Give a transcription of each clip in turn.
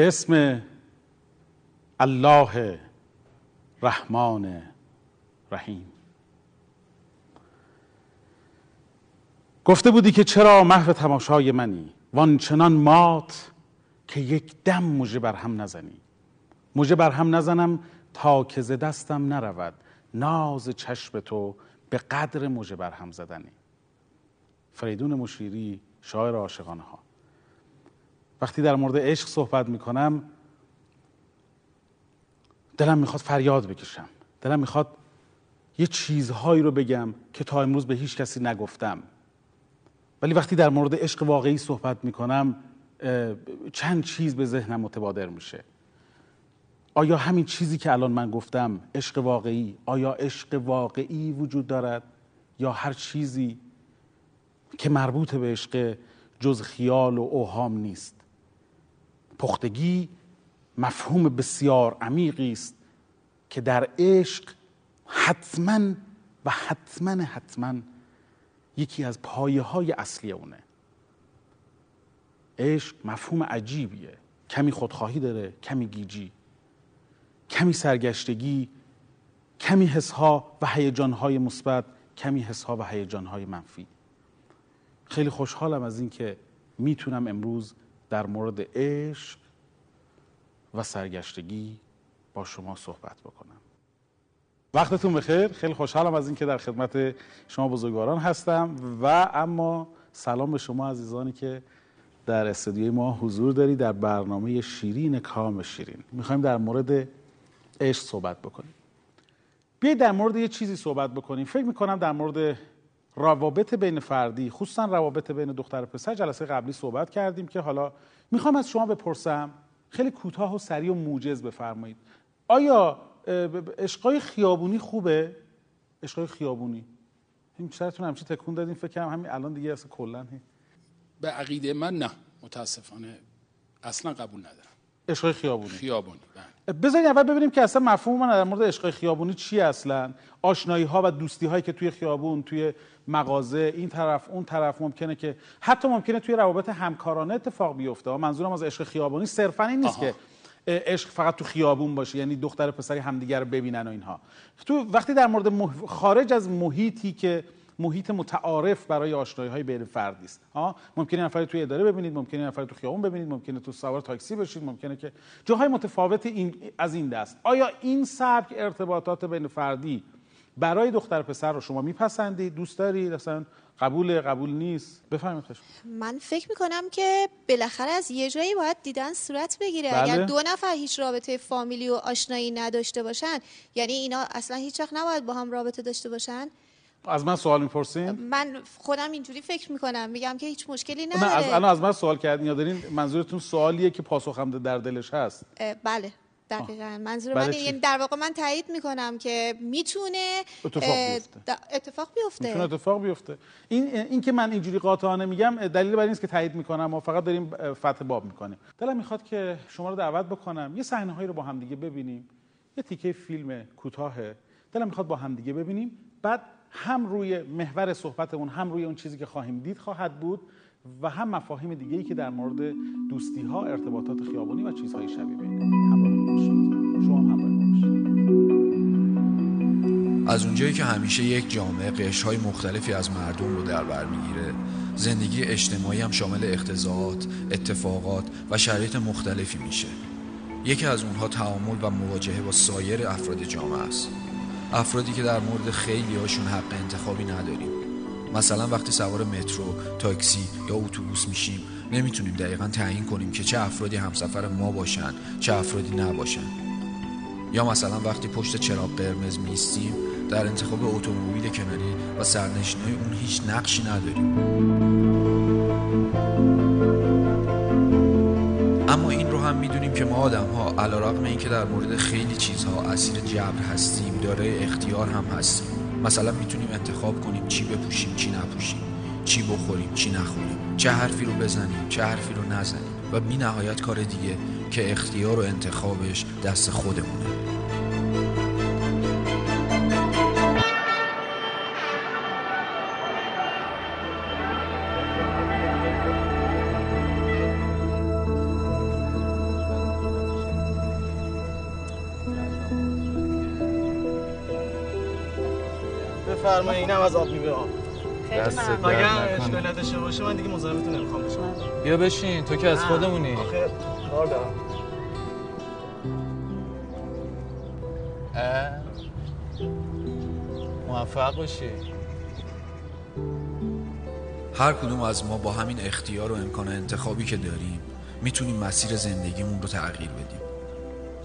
به اسم الله رحمان رحیم گفته بودی که چرا محو تماشای منی؟ وان چنان مات که یک دم مژه بر هم نزنی. مژه بر هم نزنم تا که ز دستم نرود. ناز چشم تو به قدر مژه بر هم زدنی. فریدون مشیری شاعر عاشقانه ها وقتی در مورد عشق صحبت می‌کنم دلم می‌خواد فریاد بکشم. دلم می‌خواد یه چیزهایی رو بگم که تا امروز به هیچ کسی نگفتم. ولی وقتی در مورد عشق واقعی صحبت می‌کنم چند چیز به ذهنم متبادر میشه. آیا همین چیزی که الان من گفتم عشق واقعی آیا عشق واقعی وجود دارد؟ یا هر چیزی که مربوط به عشق جز خیال و اوهام نیست؟ پختگی مفهوم بسیار عمیقی است که در عشق حتما و حتما حتما یکی از پایه های اصلی اونه. عشق مفهوم عجیبیه. کمی خودخواهی داره کمی گیجی. کمی سرگشتگی کمی حسها و هیجانهای مثبت کمی حسها و هیجانهای منفی. خیلی خوشحالم از اینکه می‌تونم امروز در مورد عشق و سرگشتگی با شما صحبت بکنم. وقتتون بخیر. خیلی خوشحالم از اینکه در خدمت شما بزرگواران هستم و اما سلام به شما عزیزانی که در استودیوی ما حضور داری در برنامه شیرین کام شیرین. می‌خوایم در مورد عشق صحبت بکنیم. بیایید در مورد یه چیزی صحبت بکنیم. فکر می‌کنم در مورد روابط بین فردی خصوصا روابط بین دختر و پسر. جلسه قبلی صحبت کردیم که حالا می‌خوام از شما بپرسم خیلی کوتاه و سریع و موجز بفرمایید. آیا عشقای خیابونی خوبه؟ عشقای خیابونی. این سرتون همچی تکون دادیم فکر کنم همین الان دیگه اصلا کلا به عقیده من نه متاسفانه اصلا قبول ندارم. عشقای خیابونی. خیابونی بله. بذارید اول ببینیم که اصلا مفهوم من در مورد عشقای خیابونی چی اصلا؟ آشنایی ها و دوستی هایی که توی خیابون توی مغازه این طرف اون طرف ممکنه که حتی ممکنه توی روابط همکارانه اتفاق بیفته. منظورم از عشق خیابونی صرفا این نیست آها. که عشق فقط تو خیابون باشه یعنی دختر پسری همدیگه رو ببینن و اینها. تو وقتی در مورد مح- خارج از محیطی که محیط متعارف برای آشنایی های بین فردی است. ها ممکنه نفری توی اداره ببینید ممکنه نفری تو خیابون ببینید ممکنه تو سوار تاکسی بشید ممکنه که جاهای متفاوت این از این دست. آیا این سبک ارتباطات بین فردی برای دختر پسر رو شما میپسندید؟ دوست دارید؟ اصلا قبول قبول نیست؟ می‌کنم. من فکر می‌کنم که بالاخره از یه جایی باید دیدن صورت بگیره. بله. اگر دو نفر هیچ رابطه فامیلی و آشنایی نداشته باشن یعنی اینا اصلا هیچ وقت نباید با هم رابطه داشته باشن؟ از من سوال می‌پرسین؟ من خودم اینجوری فکر می‌کنم. میگم که هیچ مشکلی نه از نداره. الان از من سوال کردین یا دارین؟ منظورتون سوالیه که پاسخم در دلش هست. بله دقیقا. منظور بله من؟ یعنی در واقع من تایید می‌کنم که می‌تونه اتفاق بیفته. د- اتفاق بیفته. می‌تونه اتفاق بیفته. این این که من اینجوری قاطعانه میگم دلیل بر این نیست که تایید می‌کنم ما فقط داریم فتح باب می‌کنیم. دلم می‌خواد که شما رو دعوت بکنم. یه صحنه هایی رو با هم دیگه ببینیم. یه تیکه فیلم کوتاهه. دلم می‌خواد با هم دیگه ببینیم. بعد هم روی محور صحبتمون هم روی اون چیزی که خواهیم دید خواهد بود و هم مفاهیم دیگه ای که در مورد دوستی ها ارتباطات خیابانی و چیزهای شبیه به این. همراه شما هم همراه باشید. از اونجایی که همیشه یک جامعه قشرهای مختلفی از مردم رو در بر می‌گیره زندگی اجتماعی هم شامل اختزاعات، اتفاقات و شرایط مختلفی میشه. یکی از اونها تعامل و مواجهه با سایر افراد جامعه است. افرادی که در مورد خیلی هاشون حق انتخابی نداریم. مثلا وقتی سوار مترو، تاکسی یا اتوبوس میشیم نمی‌تونیم دقیقا تعیین کنیم که چه افرادی همسفر ما باشن چه افرادی نباشن. یا مثلا وقتی پشت چراغ قرمز میستیم در انتخاب اتومبیل کناری و سرنشینای اون هیچ نقشی نداریم. هم می‌دونیم که ما آدم ها علا رقم این که در مورد خیلی چیزها اسیر جبر هستیم دارای اختیار هم هستیم. مثلا می‌تونیم انتخاب کنیم چی بپوشیم چی نپوشیم چی بخوریم چی نخوریم چه حرفی رو بزنیم چه حرفی رو نزنیم. و بی نهایت کار دیگه که اختیار و انتخابش دست خودمونه. بفرمایید اینم از آب میوه ها. اگر. اشکال نداشته باشه من دیگه مزاحمتون نمی‌خوام بشم. بیا بشین تو که از خودمونی. آخه کار دارم. موفق باشی. هر کدوم از ما با همین اختیار و امکان انتخابی که داریم می‌تونیم مسیر زندگیمون رو تغییر بدیم.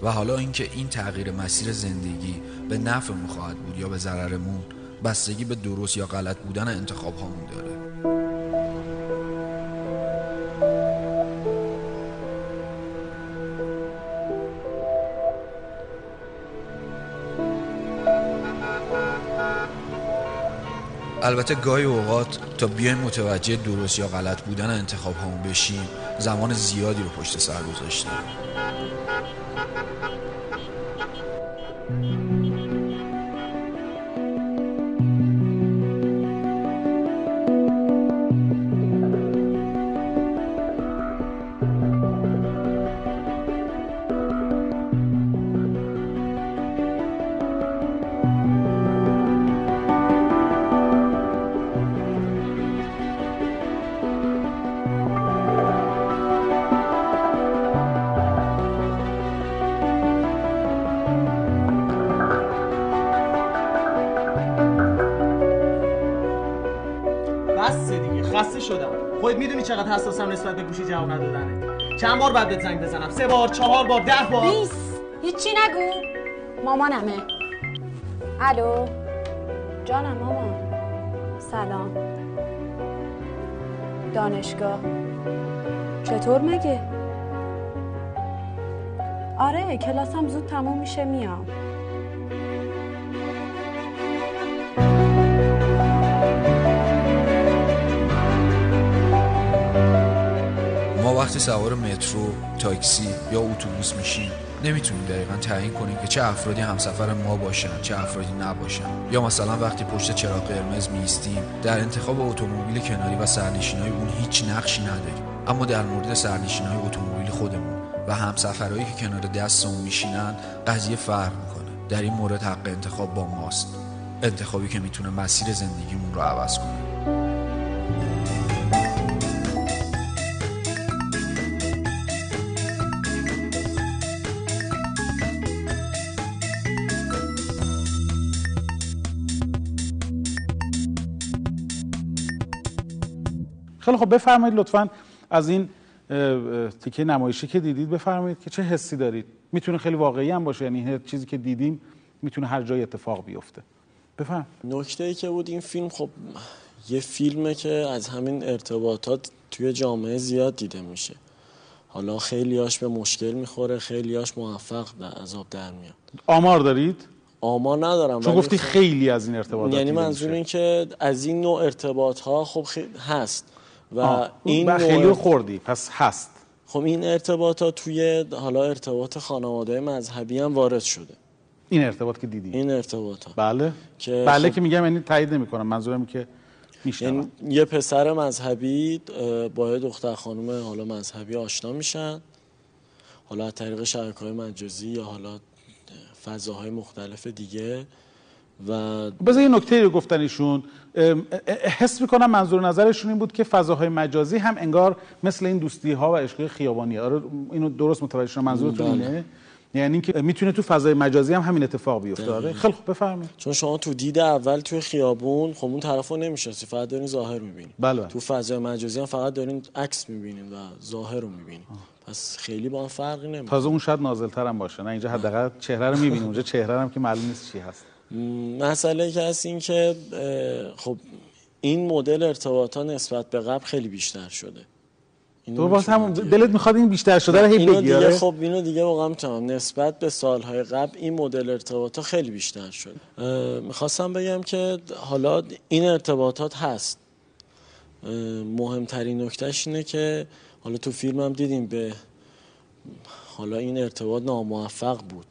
و حالا اینکه این تغییر مسیر زندگی به نفعمون خواهد بود یا به ضررمون بستگی به درست یا غلط بودن انتخاب هامون داره. البته گاهی اوقات تا بیایم متوجه درست یا غلط بودن انتخاب هامون بشیم زمان زیادی رو پشت سر گذاشتیم. خودت می‌دونی چقدر حساسم نسبت به گوشی جواب ندادنه. چند بار بعد زنگ بزنم؟ سه بار چهار بار ده بار. بیس هیچی نگو. مامانمه. الو. جانم مامان سلام. دانشگاه. چطور مگه؟ آره کلاسم زود تموم میشه میام. وقتی سوار مترو، تاکسی یا اتوبوس میشیم نمی‌تونیم دقیقا تعیین کنیم که چه افرادی همسفر ما باشن چه افرادی نباشن. یا مثلا وقتی پشت چراغ قرمز میستیم در انتخاب اتومبیل کناری و سرنشینای اون هیچ نقشی نداریم. اما در مورد سرنشینای اتومبیل خودمون و همسفرهایی که کنار دستمون میشینن قضیه فرق می‌کنه. در این مورد حق انتخاب با ماست. انتخابی که می‌تونه مسیر زندگیمون رو عوض کنه. خیلی خب بفرمایید لطفا از این تیکه نمایشی که دیدید بفرمایید که چه حسی دارید. می‌تونه خیلی واقعی هم باشه یعنی هر چیزی که دیدیم می‌تونه هر جای اتفاق بیفته. بفرم نکته ای که بود این فیلم خب یه فیلمه که از همین ارتباطات توی جامعه زیاد دیده میشه. حالا خیلیاش به مشکل می‌خوره خیلیاش موفق در عذاب در میاد. آمار دارید؟ آمار ندارم چون گفتی خب- خیلی از این ارتباطات یعنی منظور. این که از این نوع ارتباط ها خب خی- هست. و آه، این خیلی خوردی پس هست. خب این ارتباطات توی حالا ارتباط خانواده مذهبی هم وارد شده. این ارتباط که دیدی؟ این ارتباطات. بله. که بله خب- که میگم یعنی تایید نمی‌کنم منظورم که میشنم یعنی یه پسر مذهبی با یه دختر خانم حالا مذهبی آشنا میشن. حالا از طریق شبکه های مجازی یا حالا اه، فضاهای مختلف دیگه. و بذار یه نکته رو گفتن ایشون. حس می‌کنم منظور نظرشون این بود که فضاهای مجازی هم انگار مثل این دوستی ها و عشق خیابانی. آره اینو درست متوجه شدم. منظورتون بله. اینه؟ یعنی اینکه می‌تونه تو فضای مجازی هم همین اتفاق بیفته. آره. خیلی خوب بفرمایید. چون شما تو دید اول توی خیابون خب اون طرف رو نمی‌شناسی فقط دارین ظاهر می‌بینی. بله. تو فضای مجازی هم فقط دارین عکس می‌بینین و ظاهر رو می‌بینین پس خیلی با هم فرقی نمی‌کنه. تازه اون شاید نازلتر هم باشه. نه اینجا حداقل چهره رو می‌بینیم اونجا چهره هم که معلوم نیست چی هست. مسئله که هست این که خب این مدل ارتباطات نسبت به قبل خیلی بیشتر شده. تو باز می‌تونم هم بگم. دلت می‌خواد این بیشتر شده رو هی اینو بگی دیگه آره. خب اینو دیگه واقعا می‌تونم. نسبت به سالهای قبل این مدل ارتباطات خیلی بیشتر شد می‌خواستم بگم که حالا این ارتباطات هست. مهمترین نکتهش اینه که حالا تو فیلم هم دیدیم به حالا این ارتباط ناموفق بود.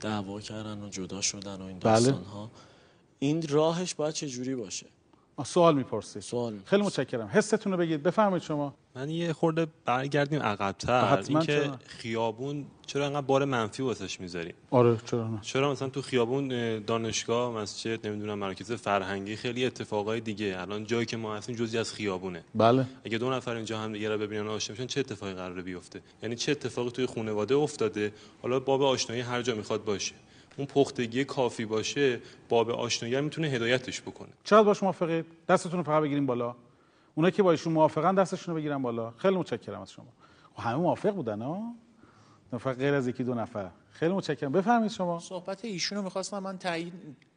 دعوا کردن و جدا شدن و این بله. داستان ها این راهش باید چه جوری باشه سوال می‌پرسید سوال خیلی متشکرم. حستون رو بگید. بفرمایید شما. من یه خورده برگردیم عقبتر. حتما اینکه؟ خیابون چرا انقدر بار منفی واسش می‌ذاریم؟ آره چرا نه؟ چرا مثلا تو خیابون اه، دانشگاه مسجد نمی‌دونم مراکز فرهنگی خیلی اتفاقای دیگه. الان جایی که ما هستیم جزئی از خیابونه. بله. اگه دو نفر اینجا هم دیگه رو ببینن و آشنا بشن چه اتفاقی قراره بیفته؟ یعنی چه اتفاقی توی خانواده افتاده؟ حالا باب آشنایی هر جا می‌خواد باشه. اون پختگی کافی باشه باب آشنایی هم می‌تونه هدایتش بکنه. چقدر باش موافقید؟ دستتون رو فقط بگیریم بالا. اونایی که با ایشون موافقن دستشون رو بگیرن بالا. خیلی متشکرم از شما. خب همه موافق بودن ها فقط غیر از یکی دو نفر. خیلی متشکرم. بفرمایید شما. صحبت ایشونو می‌خواستم من تایید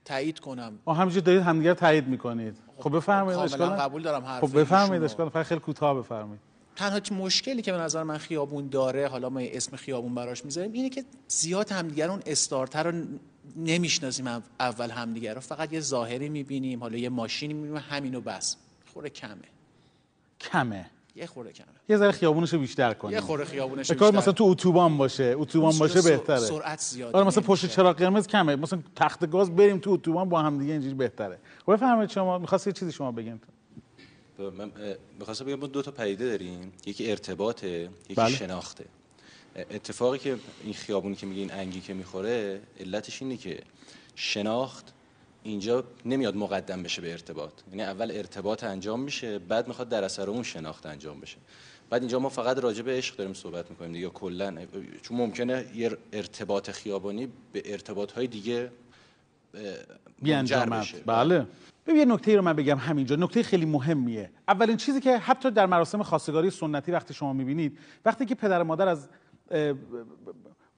تایید کنم. آه همینجوری دارید همدیگه رو تایید می‌کنید. خب بفرمایید کاملا اشکال. قبول دارم حرف خب بفرمایید. اشکال فقط خیلی کوتاه بفرمایید. تنها مشکلی که به نظر من خیابون داره حالا ما اسم خیابون براش می‌ذاریم اینه که زیاد همدیگه رو اون استارتر رو نمی‌شناسیم اول- همدیگه رو. فقط یه ظاهری می‌بینیم حالا یه ماشینی می‌بینیم همینو بس. خوره کمه. کمه. یه خوره کمه. یه ذره خیابونش رو بیشتر کنید یه خوره خیابونش بیشتر. مثلا تو اتوبان باشه. اتوبان باشه بهتره. سرعت زیاد آره مثلا پشت چراغ قرمز کمه. مثلا تخت گاز بریم تو اتوبان با هم دیگه اینجوری بهتره. خب بفرمایید شما می‌خواست یه چیزی شما بگین؟ من می‌خواستم بگم ما دو تا پدیده داریم. یکی ارتباطه یکی بله. شناخته. اتفاقی که این خیابونی که میگین انگی که می‌خوره علتش اینه که شناخت اینجا نمیاد مقدم بشه به ارتباط. یعنی اول ارتباط انجام میشه بعد می‌خواد در اثر اون شناخت انجام بشه. بعد اینجا ما فقط راجع به عشق داریم صحبت می‌کنیم دیگه کلا. چون ممکنه یه ارتباط خیابانی به ارتباط های دیگه بیانجامد. بشه. بله. ببین یه نکته رو من بگم همینجا. نکته خیلی مهمیه. اولین چیزی که حتی در مراسم خواستگاری سنتی وقتی شما می‌بینید وقتی که پدر مادر از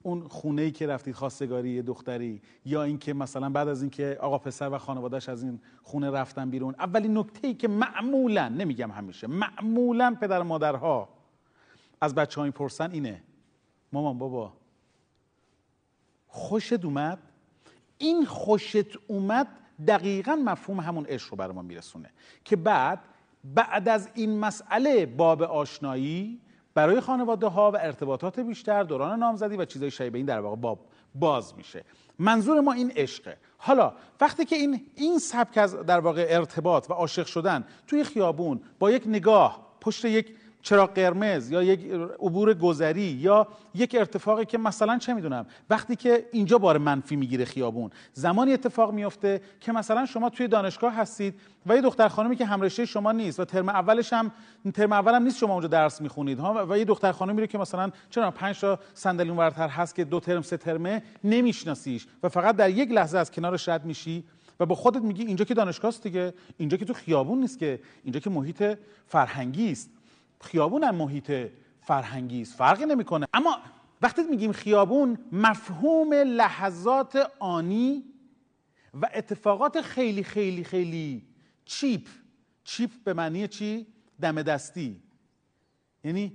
اون خونه ای که رفتید خواستگاری دختری یا اینکه مثلا بعد از اینکه آقا پسر و خانوادهش از این خونه رفتن بیرون اولین نکته ای که معمولا نمیگم همیشه معمولا پدر مادرها از بچه ها می‌پرسن اینه مامان بابا خوشت اومد؟ این خوشت اومد دقیقا مفهوم همون عشق رو برای ما میرسونه که بعد بعد از این مسئله باب آشنایی برای خانواده ها و ارتباطات بیشتر دوران نامزدی و چیزای شبیه این در واقع باب باز میشه. منظور ما این عشقه. حالا وقتی که این این سبک از در واقع ارتباط و عاشق شدن توی خیابون با یک نگاه پشت یک چراغ قرمز یا یک عبور گذری یا یک ارتفاقی که مثلا چه می‌دونم وقتی که اینجا بار منفی می‌گیره خیابون زمانی اتفاق میفته که مثلا شما توی دانشگاه هستید و یه دختر خانمی که همرشته شما نیست و ترم اولش هم ترم اول هم نیست شما اونجا درس می‌خونید ها؟ و یه دختر خانمی رو که مثلا چرا پنج تا صندلی اونورتر هست که دو ترم سه ترمه نمیشناسیش و فقط در یک لحظه از کنارش رد میشی و با خودت میگی اینجا که دانشگاه است دیگه اینجا که تو خیابون نیست که اینجا که محیط فرهنگی است. خیابون هم محیط فرهنگی است فرقی نمی‌کنه. اما وقتی میگیم خیابون مفهوم لحظات آنی و اتفاقات خیلی خیلی خیلی چیپ. چیپ به معنی چی؟ دم دستی. یعنی.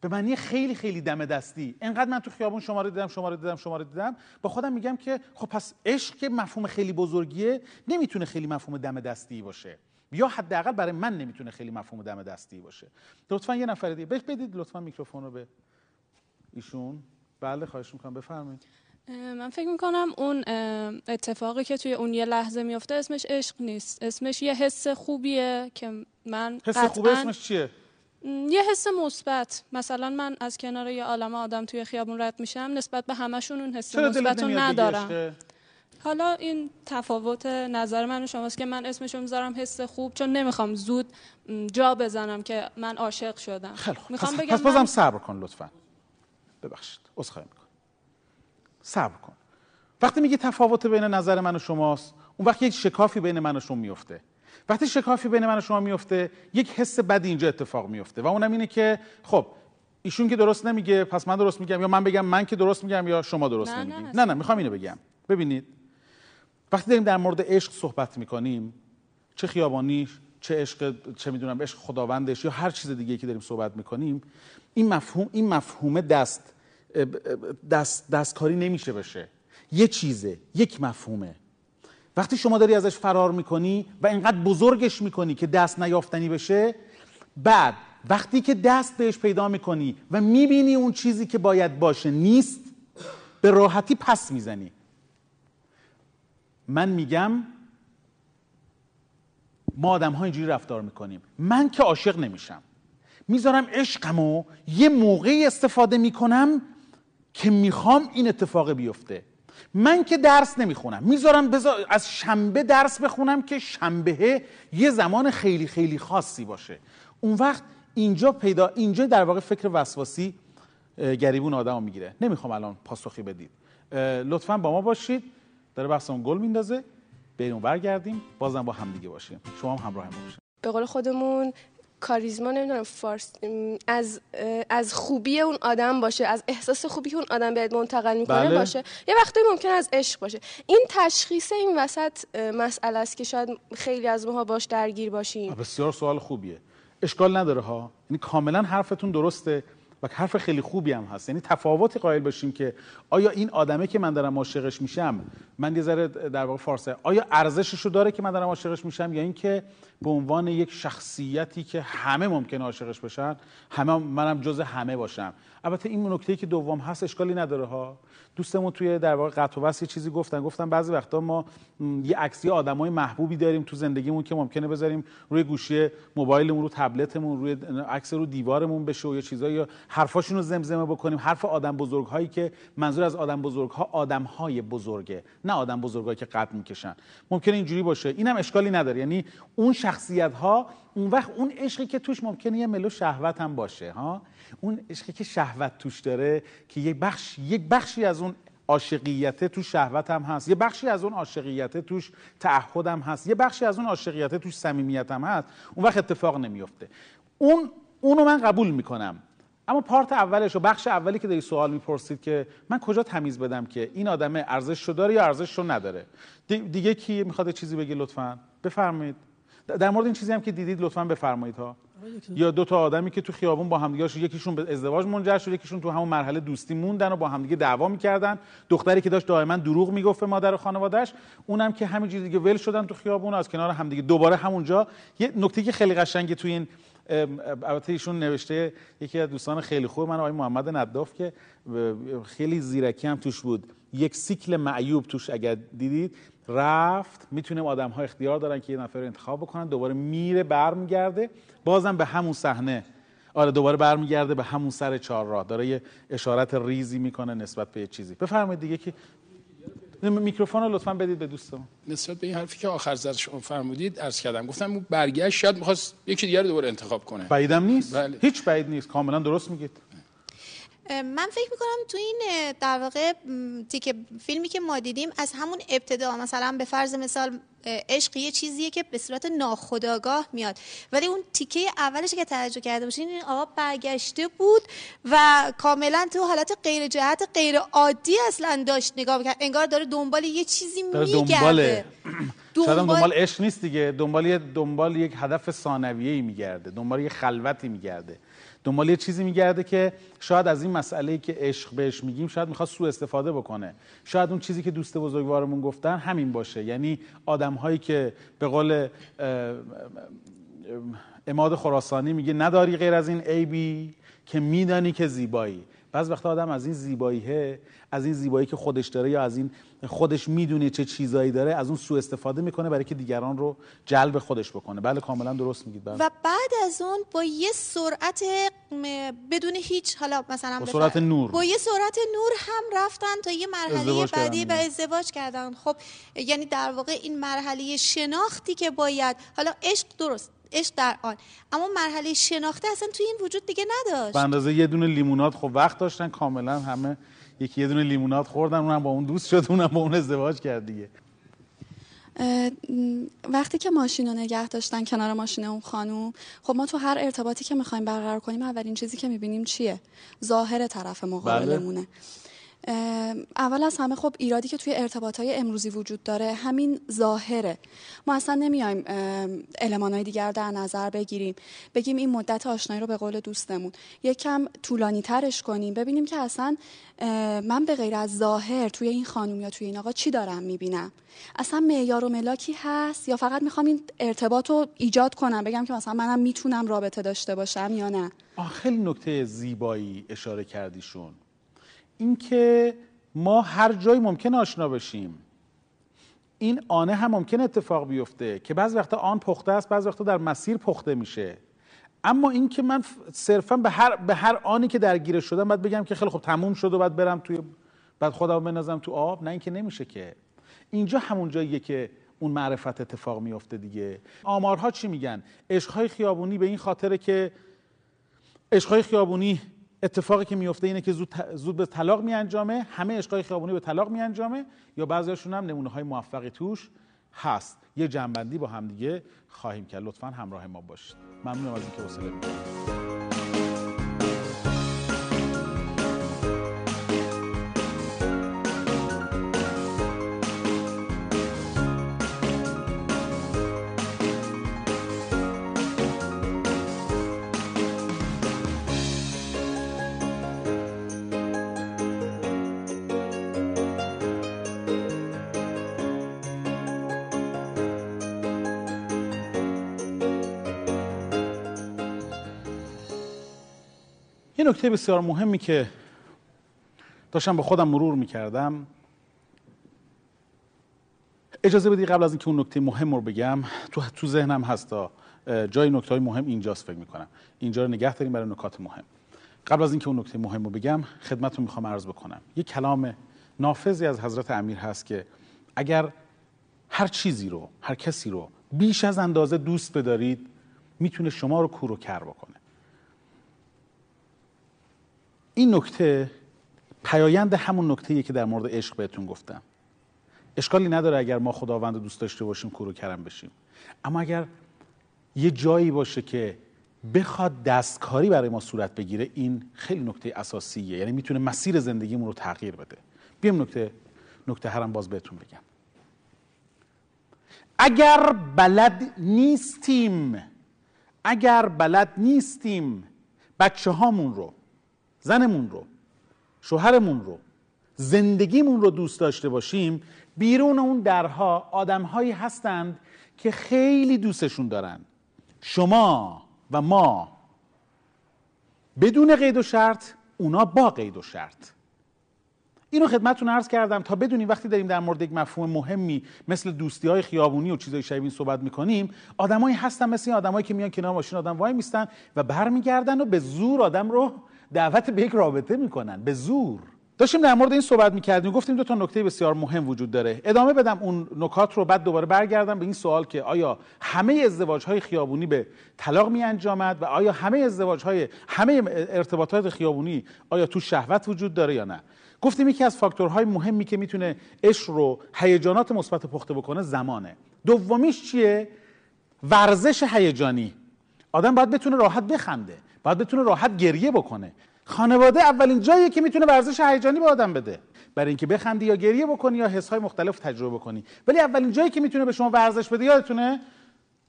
به معنی خیلی خیلی دم دستی. انقدر من تو خیابون شما رو دیدم شما رو دیدم شما رو دیدم. با خودم میگم که خب پس عشق که مفهوم خیلی بزرگیه نمی‌تونه خیلی مفهوم دم دستی باشه. یا حداقل برای من نمی‌تونه خیلی مفهوم دم دستی باشه. لطفا یه نفر دیگه. بهش بدید لطفا میکروفون رو به ایشون. بله خواهش می‌کنم. بفرمایید. من فکر می‌کنم اون اتفاقی که توی اون یه لحظه میفته اسمش عشق نیست. اسمش یه حس خوبیه که من حس خوبه اسمش چیه؟ یه حس مثبت. مثلا من از کنار یه عالم آدم توی خیابون رد میشم نسبت به همشون اون حس مثبت ندارم؟ حالا این تفاوت نظر من و شماست که من اسمشو می‌ذارم حس خوب چون نمی‌خوام زود جا بزنم که من عاشق شدم. خیلی می‌خوام بگم پس بازم من- صبر کن لطفا. ببخشید عذرخواهی می‌کنم. صبر کن. وقتی میگی تفاوت بین نظر من و شماست اون وقت یک شکافی بین من و شما میفته وقتی شکافی بین من و شما میفته یک حس بدی اینجا اتفاق میفته و اونم اینه که خب ایشون که درست نمیگه پس من درست میگم؟ یا من بگم من که درست میگم یا شما درست نه، نه. نه نه می‌خوام اینو بگم. ببینید وقتی داریم در مورد عشق صحبت می‌کنیم چه خیابانی چه عشق چه می‌دونم عشق خداوندش یا هر چیز دیگه که داریم صحبت می‌کنیم این مفهوم این مفهوم دست دست دستکاری نمیشه بشه. یه چیزه یک مفهومه. وقتی شما داری ازش فرار می‌کنی و اینقدر بزرگش می‌کنی که دست نیافتنی بشه بعد وقتی که دست بهش پیدا می‌کنی و می‌بینی اون چیزی که باید باشه نیست به راحتی پس می‌زنی. من میگم ما آدم ها اینجوری رفتار می‌کنیم. من که عاشق نمیشم. می‌ذارم عشقمو یه موقعی استفاده می‌کنم که می‌خوام این اتفاق بیفته. من که درس نمی‌خونم. می‌ذارم بذار از شنبه درس بخونم که شنبه یه زمان خیلی خیلی خاصی باشه. اون وقت اینجا پیدا اینجا در واقع فکر وسواسی گریبون آدم می‌گیره. نمی‌خوام الان پاسخی بدید. لطفا با ما باشید. داره بحثمون گل میندازه. بریم برگردیم. بازم با همدیگه باشیم. شما هم همراه ما باشید به قول خودمون کاریزما نمی‌دونم فارس از از خوبی اون آدم باشه از احساس خوبی که اون آدم بهت منتقل می‌کنه بله. باشه. یه وقتی ممکن از عشق باشه. این تشخیص این وسط مسئله است که شاید خیلی از ماها باش درگیر باشیم. بسیار سوال خوبیه. اشکال نداره ها. یعنی کاملا حرفتون درسته. و حرف خیلی خوبی هم هست. یعنی تفاوتی قائل باشیم که آیا این آدمه که من دارم عاشقش میشم من یه ذره در واقع فارسه آیا ارزشش رو داره که من دارم عاشقش میشم یا اینکه به عنوان یک شخصیتی که همه ممکنه عاشقش بشن همه منم جز همه باشم؟ البته این نکته که دوم هست اشکالی نداره ها. دوستمون توی در واقع قطع و یه چیزی گفتن. گفتن بعضی وقتا ما یه عکسی آدمای محبوبی داریم تو زندگیمون که ممکنه بذاریم روی گوشی موبایلمون رو تبلتمون روی عکس رو دیوارمون بشه و یه چیزایی. حرفاشون رو زمزمه بکنیم. حرف آدم بزرگ هایی که منظور از آدم بزرگ ها آدم های بزرگه نه آدم بزرگایی که قد می‌کشن. ممکنه اینجوری باشه. اینم اشکالی نداره. یعنی اون شخصیت ها اون وقت اون عشقی که توش ممکنه یه ملو شهوت هم باشه ها؟ اون عشقی که شهوت توش داره که یک بخش یک بخشی از اون عاشقیت تو شهوت هم هست. یه بخشی از اون عاشقیت توش تعهد هم هست. یه بخشی از اون عاشقیت توش صمیمیت هم هست. اون وقت اتفاق نمیفته اون اونو من قبول می‌کنم. اما پارت اولش و بخش اولی که داری سوال می‌پرسید که من کجا تمیز بدم که این آدمه ارزش داره یا ارزش رو نداره؟ دی- دیگه کی می‌خواد چیزی بگه لطفا؟ بفرمایید. در مورد این چیزی هم که دیدید لطفا بفرمایید ها. یا دو تا آدمی که تو خیابون با همدیگه شد، یکیشون به ازدواج منجر شد یکیشون تو همون مرحله دوستی موندن و با همدیگه دعوا می‌کردن. دختری که داشت دائما دروغ می‌گفت به مادر و خانواده‌اش اونم که همینجوری دیگه ول شدن تو خیابون از کنار همدیگه دوباره همونجا. یه نکته که خیلی قشنگه توی این البته ایشون نوشته یکی از دوستان خیلی خوب من آقای محمد نداف که خیلی زیرکی هم توش بود. یک سیکل معیوب توش اگر دیدید رفت می‌تونه آدم ها اختیار دارن که یه نفر رو انتخاب بکنن دوباره میره برمیگرده بازم به همون صحنه. آره دوباره برمیگرده به همون سر چهار راه. داره یه اشارت ریزی می‌کنه نسبت به یه چیزی. بفرمایید دیگه که میکروفون رو لطفا بدید به دوستمون. نسبت به این حرفی که آخر زد شما فرمودید عرض کردم. گفتم اون برگشت شاید می‌خواست یکی دیگر رو دوباره انتخاب کنه. بعیدم نیست. بله. هیچ بعید نیست. کاملا درست میگید. من فکر می‌کنم تو این در واقع تیکه فیلمی که ما دیدیم از همون ابتدا مثلا به فرض مثال عشق یه چیزیه که به صورت ناخودآگاه میاد. ولی اون تیکه اولش که توجه کرده باشین این آقا برگشته بود و کاملا تو حالت غیر جهت غیر عادی اصلا داشت نگاه می‌کرد. انگار داره دنبال یه چیزی میگرده. دنباله شاید دنبال- دنبال عشق نیست دیگه. دنبال یه دنبال یک هدف ثانویه‌ای میگرده. دنبال یه خلوتی میگرده. دنبال یه چیزی میگرده که شاید از این مسئله که عشق بهش میگیم شاید می‌خواد سوء استفاده بکنه. شاید اون چیزی که دوست بزرگوارمون گفتن همین باشه. یعنی آدم هایی که به قول اماد خراسانی میگه نداری غیر از این عیبی که میدانی که زیبایی. بعض وقتا آدم از این زیباییه از این زیبایی که خودش داره یا از این خودش می‌دونه چه چیزایی داره از اون سوء استفاده می‌کنه برای که دیگران رو جلب خودش بکنه بله کاملا درست میگید بله. و بعد از اون با یه سرعت بدون هیچ حالا مثلا با سرعت نور. با یه سرعت نور هم رفتن تا یه مرحله بعدی و. ازدواج کردن خب یعنی در واقع این مرحله شناختی که باید حالا عشق درست عشق در آن. اما مرحله شناخته اصلا توی این وجود دیگه نداشت. به اندازه یه دونه لیموناد خب وقت داشتن کاملا همه یکی یه دونه لیموناد خوردن اونم با اون دوست شد اونم با اون ازدواج کرد دیگه. وقتی که ماشین رو نگه داشتن کنار ماشین اون خانوم خب ما تو هر ارتباطی که می‌خوایم برقرار کنیم اولین چیزی که می‌بینیم چیه؟ ظاهر طرف مقابلمونه. اه، اول از همه خب ایرادی که توی ارتباط های امروزی وجود داره همین ظاهره. ما اصلا نمیایم علمان های دیگر در نظر بگیریم. بگیم این مدت آشنایی رو به قول دوستمون. یکم طولانی ترش کنیم. ببینیم که اصلا من به غیر از ظاهر توی این خانم یا توی این آقا چی دارم می‌بینم؟ اصلا معیار و ملاکی هست؟ یا فقط می‌خوام این ارتباط رو ایجاد کنم؟ بگم که مثلا منم می‌تونم رابطه داشته باشم یا نه؟ خیلی نکته زیبایی اشاره کردیشون اینکه ما هر جایی ممکن آشنا بشیم این آنه هم ممکن اتفاق بیفته که بعض وقتا آن پخته است بعض وقتا در مسیر پخته میشه. اما این که من صرفا به هر به هر آنی که درگیر شدم بعد بگم که خیلی خب تموم شد و بعد برم توی بعد خودم بنازم تو آب. نه اینکه نمیشه که. اینجا همون جاییه که اون معرفت اتفاق میفته دیگه. آمارها چی میگن؟ عشقهای خیابونی به این خاطره که عشقهای خیابونی اتفاقی که میفته اینه که زود, زود به طلاق میانجامه همه عشقهای خیابونی به طلاق میانجامه یا بعضیاشون هم نمونه های موفقی توش هست. یه جنبندی با همدیگه خواهیم کرد. لطفا همراه ما باشید. ممنونم از اینکه حوصله می‌کنید نکته بسیار مهمی که داشتم با خودم مرور می‌کردم. اجازه بدی قبل از اینکه اون نکته مهم رو بگم تو تو ذهنم هستا جای نکته های مهم اینجاست فکر می‌کنم. اینجا رو نگه داریم برای نکات مهم. قبل از اینکه اون نکته مهم رو بگم خدمتتون می‌خوام عرض بکنم. یه کلام نافذی از حضرت امیر هست که اگر هر چیزی رو هر کسی رو بیش از اندازه دوست بدارید می‌تونه شما رو کور و کر بکنه. این نکته پیایند همون نکته که در مورد عشق بهتون گفتم. اشکالی نداره اگر ما خداوند دوست داشته باشیم کور و کرم بشیم. اما اگر یه جایی باشه که بخواد دستکاری برای ما صورت بگیره این خیلی نکته اساسیه. یعنی می‌تونه مسیر زندگیمون رو تغییر بده. بیام نکته نکته هرم باز بهتون بگم. اگر بلد نیستیم اگر بلد نیستیم بچه هامون رو زنمون رو شوهرمون رو زندگیمون رو دوست داشته باشیم بیرون اون درها آدمهایی هستند که خیلی دوستشون دارن. شما و ما. بدون قید و شرط اونا با قید و شرط. اینو خدمتتون عرض کردم تا بدونیم وقتی داریم در مورد یک مفهوم مهمی مثل دوستی های خیابونی و چیزای شبیه این صحبت می‌کنیم آدمایی هستن مثل این آدمایی که میان کنار ماشین آدم وای میستن و برمیگردن و به زور آدم رو دعوت به یک رابطه می‌کنن به زور. داشتیم در مورد این صحبت می‌کردیم گفتیم دو تا نکته بسیار مهم وجود داره. ادامه بدم اون نکات رو بعد دوباره برگردم به این سوال که آیا همه ازدواج های خیابونی به طلاق می انجامد و آیا همه ازدواج های همه ارتباطات خیابونی آیا تو شهوت وجود داره یا نه؟ گفتیم یکی از فاکتورهای مهمی که می‌تونه عشق رو هیجانات مثبت پخته بکنه زمانه. دومیش چیه؟ ورزش هیجانی. آدم باید بتونه راحت بخنده. باید بتونه راحت گریه بکنه. خانواده اولین جاییه که می‌تونه ورزش هیجانی به آدم بده. برای اینکه بخندی یا گریه بکنی یا حسهای مختلف تجربه کنی ولی اولین جایی که می‌تونه به شما ورزش بده یادتونه؟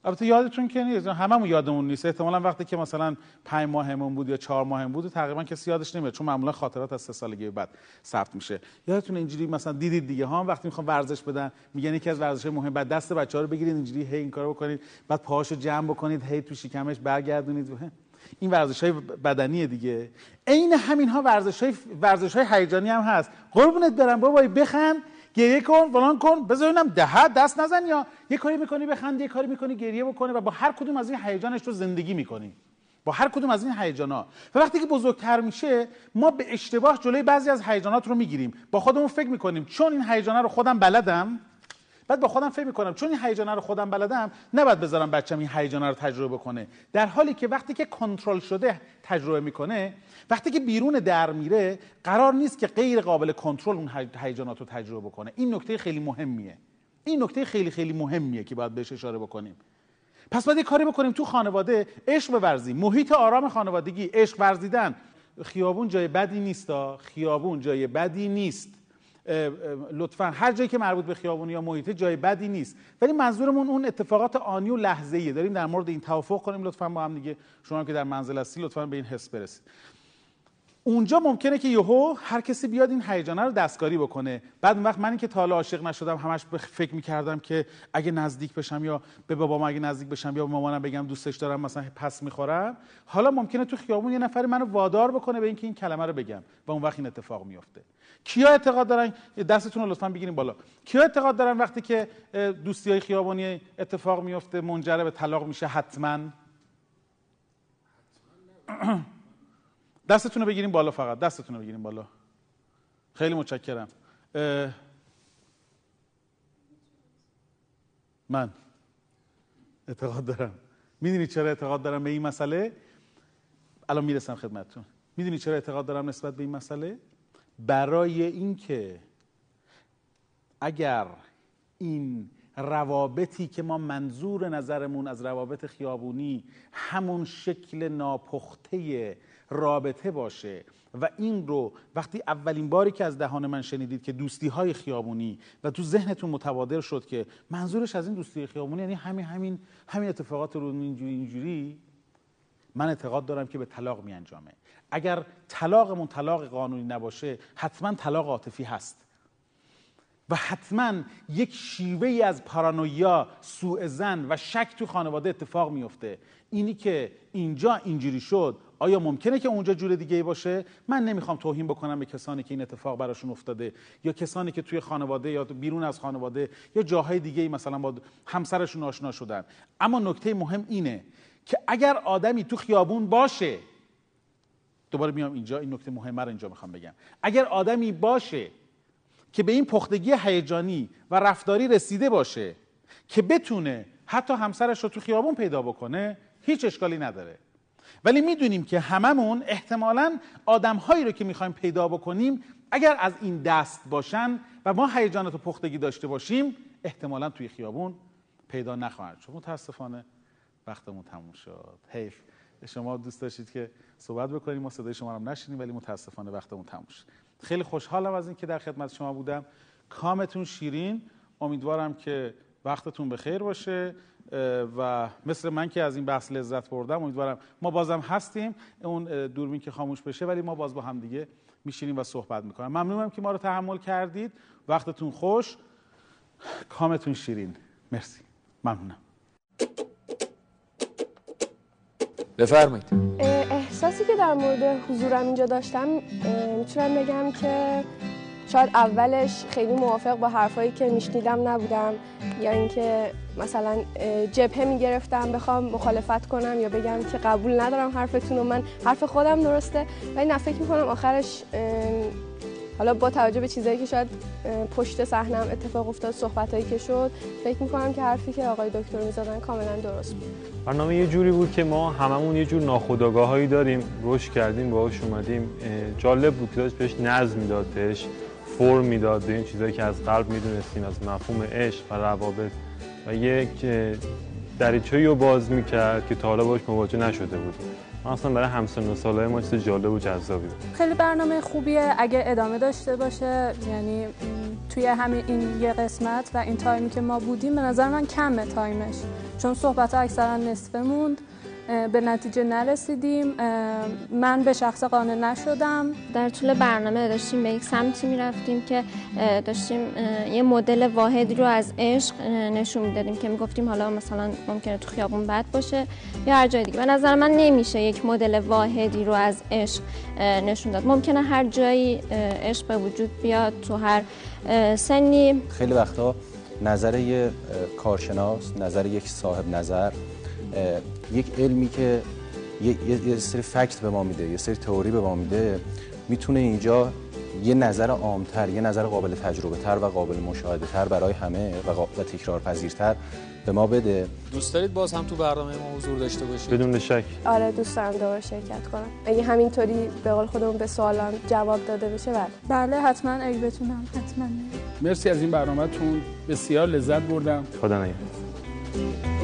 البته یادتون که نیست. هممون یادمون نیست. احتمالا وقتی که مثلا پنج ماهمون بود یا چهار ماهمون بود تقریبا کسی یادش نمیاد چون معمولا خاطرات از سه سالگی بعد ثبت میشه. یادتون اینجوری مثلا دیدید دیگه ها؟ وقتی می‌خوان ورزش بدن میگن یکی از ورزش‌های مهم بعد دست بچه‌ها رو بگیرید اینجوری هی این کارو بکنید بعد پاهاشو جمع بکنید هی تو شکمش برگردونید. این ورزش های بدنی دیگه. عین همین ها ورزش های ورزش های هیجانی هم هست. قربونت برم بابا بخند گریه کن فلان کن بذار ببینم ده دست نزن یا یه کاری می‌کنی بخند یه کاری می‌کنی گریه بکنه و با هر کدوم از این هیجانش رو زندگی می‌کنی. با هر کدوم از این هیجانا. و وقتی که بزرگتر میشه ما به اشتباه جلوی بعضی از هیجانات رو می‌گیریم. با خودمون فکر می‌کنیم چون این هیجانا رو خودم بلدم بعد با خودم فکر می‌کنم چون این هیجانه رو خودم بلدم نباید بذارم بچم این هیجانه رو تجربه کنه. در حالی که وقتی که کنترل شده تجربه می‌کنه وقتی که بیرون در میره قرار نیست که غیر قابل کنترل اون هیجانات رو تجربه کنه این نکته خیلی مهمیه. این نکته خیلی خیلی مهمیه که باید بهش اشاره بکنیم. پس باید کاری بکنیم تو خانواده عشق بورزیم. محیط آرام خانوادگی عشق ورزیدن. خیابون جای بدی نیست خیابون جای بدی نیست. لطفا. هر جایی که مربوط به خیابونی یا محیط جای بدی نیست. ولی منظورمون اون اتفاقات آنی و لحظه ایه داریم در مورد این توافق کنیم. لطفا با هم دیگه شما که در منزل هستی لطفا به این حس برسید. اونجا ممکنه که یهو هر کسی بیاد این هیجانه رو دستکاری بکنه. بعد اون وقت من که تا حالا عاشق نشدم همش فکر می‌کردم که اگه نزدیک بشم یا به بابام اگه نزدیک بشم یا به مامانم بگم دوستش دارم مثلا پس می‌خورم. حالا ممکنه تو خیابون یه نفر منو وادار بکنه به اینکه این کلمه رو بگم و اون وقت این اتفاق میفته کیا اعتقاد دارن؟ دستتون رو لطفا بگیریم بالا. کیا اعتقاد دارن وقتی که دوستی های خیابانی اتفاق میفته منجر به طلاق میشه؟ حتما. دستتون رو بگیریم بالا فقط. دستتون رو بگیریم بالا. خیلی متشکرم. من. اعتقاد دارم. می‌دونی چرا اعتقاد دارم به این مسئله؟ الان می‌رسم خدمتتون. می‌دونی چرا اعتقاد دارم نسبت به این مسئله؟ برای اینکه اگر این روابطی که ما منظور نظرمون از روابط خیابونی همون شکل ناپخته رابطه باشه. و این رو وقتی اولین باری که از دهان من شنیدید که دوستی های خیابونی و تو ذهنتون متبادر شد که منظورش از این دوستی خیابونی یعنی همین همین همین اتفاقات رو اینجوری اینجوری من اعتقاد دارم که به طلاق می انجامه اگر طلاقمون طلاق قانونی نباشه حتما طلاق عاطفی هست. و حتما یک شیوه ای از پارانویا سوء زن و شک تو خانواده اتفاق میفته اینی که اینجا اینجوری شد آیا ممکنه که اونجا جور دیگه باشه؟ من نمی‌خوام توهین بکنم به کسانی که این اتفاق براشون افتاده یا کسانی که توی خانواده یا بیرون از خانواده یا جاهای دیگه مثلا با همسرشون آشنا شدن. اما نکته مهم اینه که اگر آدمی تو خیابون باشه دوباره میام اینجا این نکته مهمه رو اینجا می‌خوام بگم. اگر آدمی باشه که به این پختگی هیجانی و رفتاری رسیده باشه که بتونه حتی همسرش رو تو خیابون پیدا بکنه هیچ اشکالی نداره. ولی می‌دونیم که هممون احتمالا آدمهایی رو که می‌خوایم پیدا بکنیم اگر از این دست باشن و ما هیجانات و پختگی داشته باشیم احتمالا توی خیابون پیدا نخواهند شد. متاسفانه وقتمون تموم شد. حیف شما دوست داشتید که صحبت بکنیم. ما صدای شما رو نشینیم ولی متاسفانه وقتمون تموم شد. خیلی خوشحالم از اینکه در خدمت شما بودم. کامتون شیرین. امیدوارم که وقتتون بخیر باشه و مثل من که از این بحث لذت بردم امیدوارم ما بازم هستیم. اون دوربین که خاموش بشه ولی ما باز با هم دیگه میشینیم و صحبت می‌کنم ممنونم که ما رو تحمل کردید. وقتتون خوش. کامتون شیرین. مرسی. ممنونم. بفرمایید. احساسی که در مورد حضورم اینجا داشتم می‌تونم بگم که شاید اولش خیلی موافق با حرفایی که میشنیدم نبودم یا اینکه مثلا جبهه می‌گرفتم بخوام مخالفت کنم یا بگم که قبول ندارم حرفتون و من حرف خودم درسته ولی نه فکر می‌کنم آخرش حالا با توجه به چیزایی که شاید پشت صحنم اتفاق افتاد صحبتایی که شد فکر می‌کنم که حرفی که آقای دکتر می‌زدن کاملا درست بود. برنامه یه جوری بود که ما هممون یه جور ناخودآگاهایی داریم رشد کردیم باهاش اومدیم جالب بود که بهش نظم می‌داد فرم می‌داد به این چیزایی که از قلب می‌دونستیم از مفهوم عشق و روابط و یک دریچه‌ای رو باز می‌کرد که تا حالا باش مواجه نشده بود. اصلا برای همسن و سالهای ما چیز جالب و جذابی خیلی برنامه خوبیه اگه ادامه داشته باشه یعنی توی همین این یه قسمت و این تایمی که ما بودیم به نظر من کمه تایمش چون صحبت ها اکثرا نصفه موند. به نتیجه نرسیدیم. من به شخص قانع نشدم. در طول برنامه داشتیم به یک سمتی می‌رفتیم که داشتیم یه مدل واحدی رو از عشق نشون می‌دادیم که می‌گفتیم حالا مثلا ممکنه تو خیابون بد باشه یا هر جای دیگه. به نظر من نمیشه یک مدل واحدی رو از عشق نشون داد. ممکنه هر جایی عشق به وجود بیاد تو هر سنی. خیلی وقتا نظر یه کارشناس نظر یک صاحب نظر یک علمی که یه،, یه سری فکت به ما میده یه سری تئوری به ما میده می‌تونه اینجا یه نظر عامتر یه نظر قابل تجربه تر و قابل مشاهده تر برای همه و, و تکرار پذیرتر به ما بده. دوست دارید باز هم تو برنامه ما حضور داشته باشید؟ بدون شک. آره دوست دارم دوباره شرکت کنم. اگه همینطوری به قول خودمون به سوالان جواب داده بشه بله. بله حتما. اگه بتونم حتما. مرسی از این برنامهتون. بسیار لذت بردم. خدا نگهدار.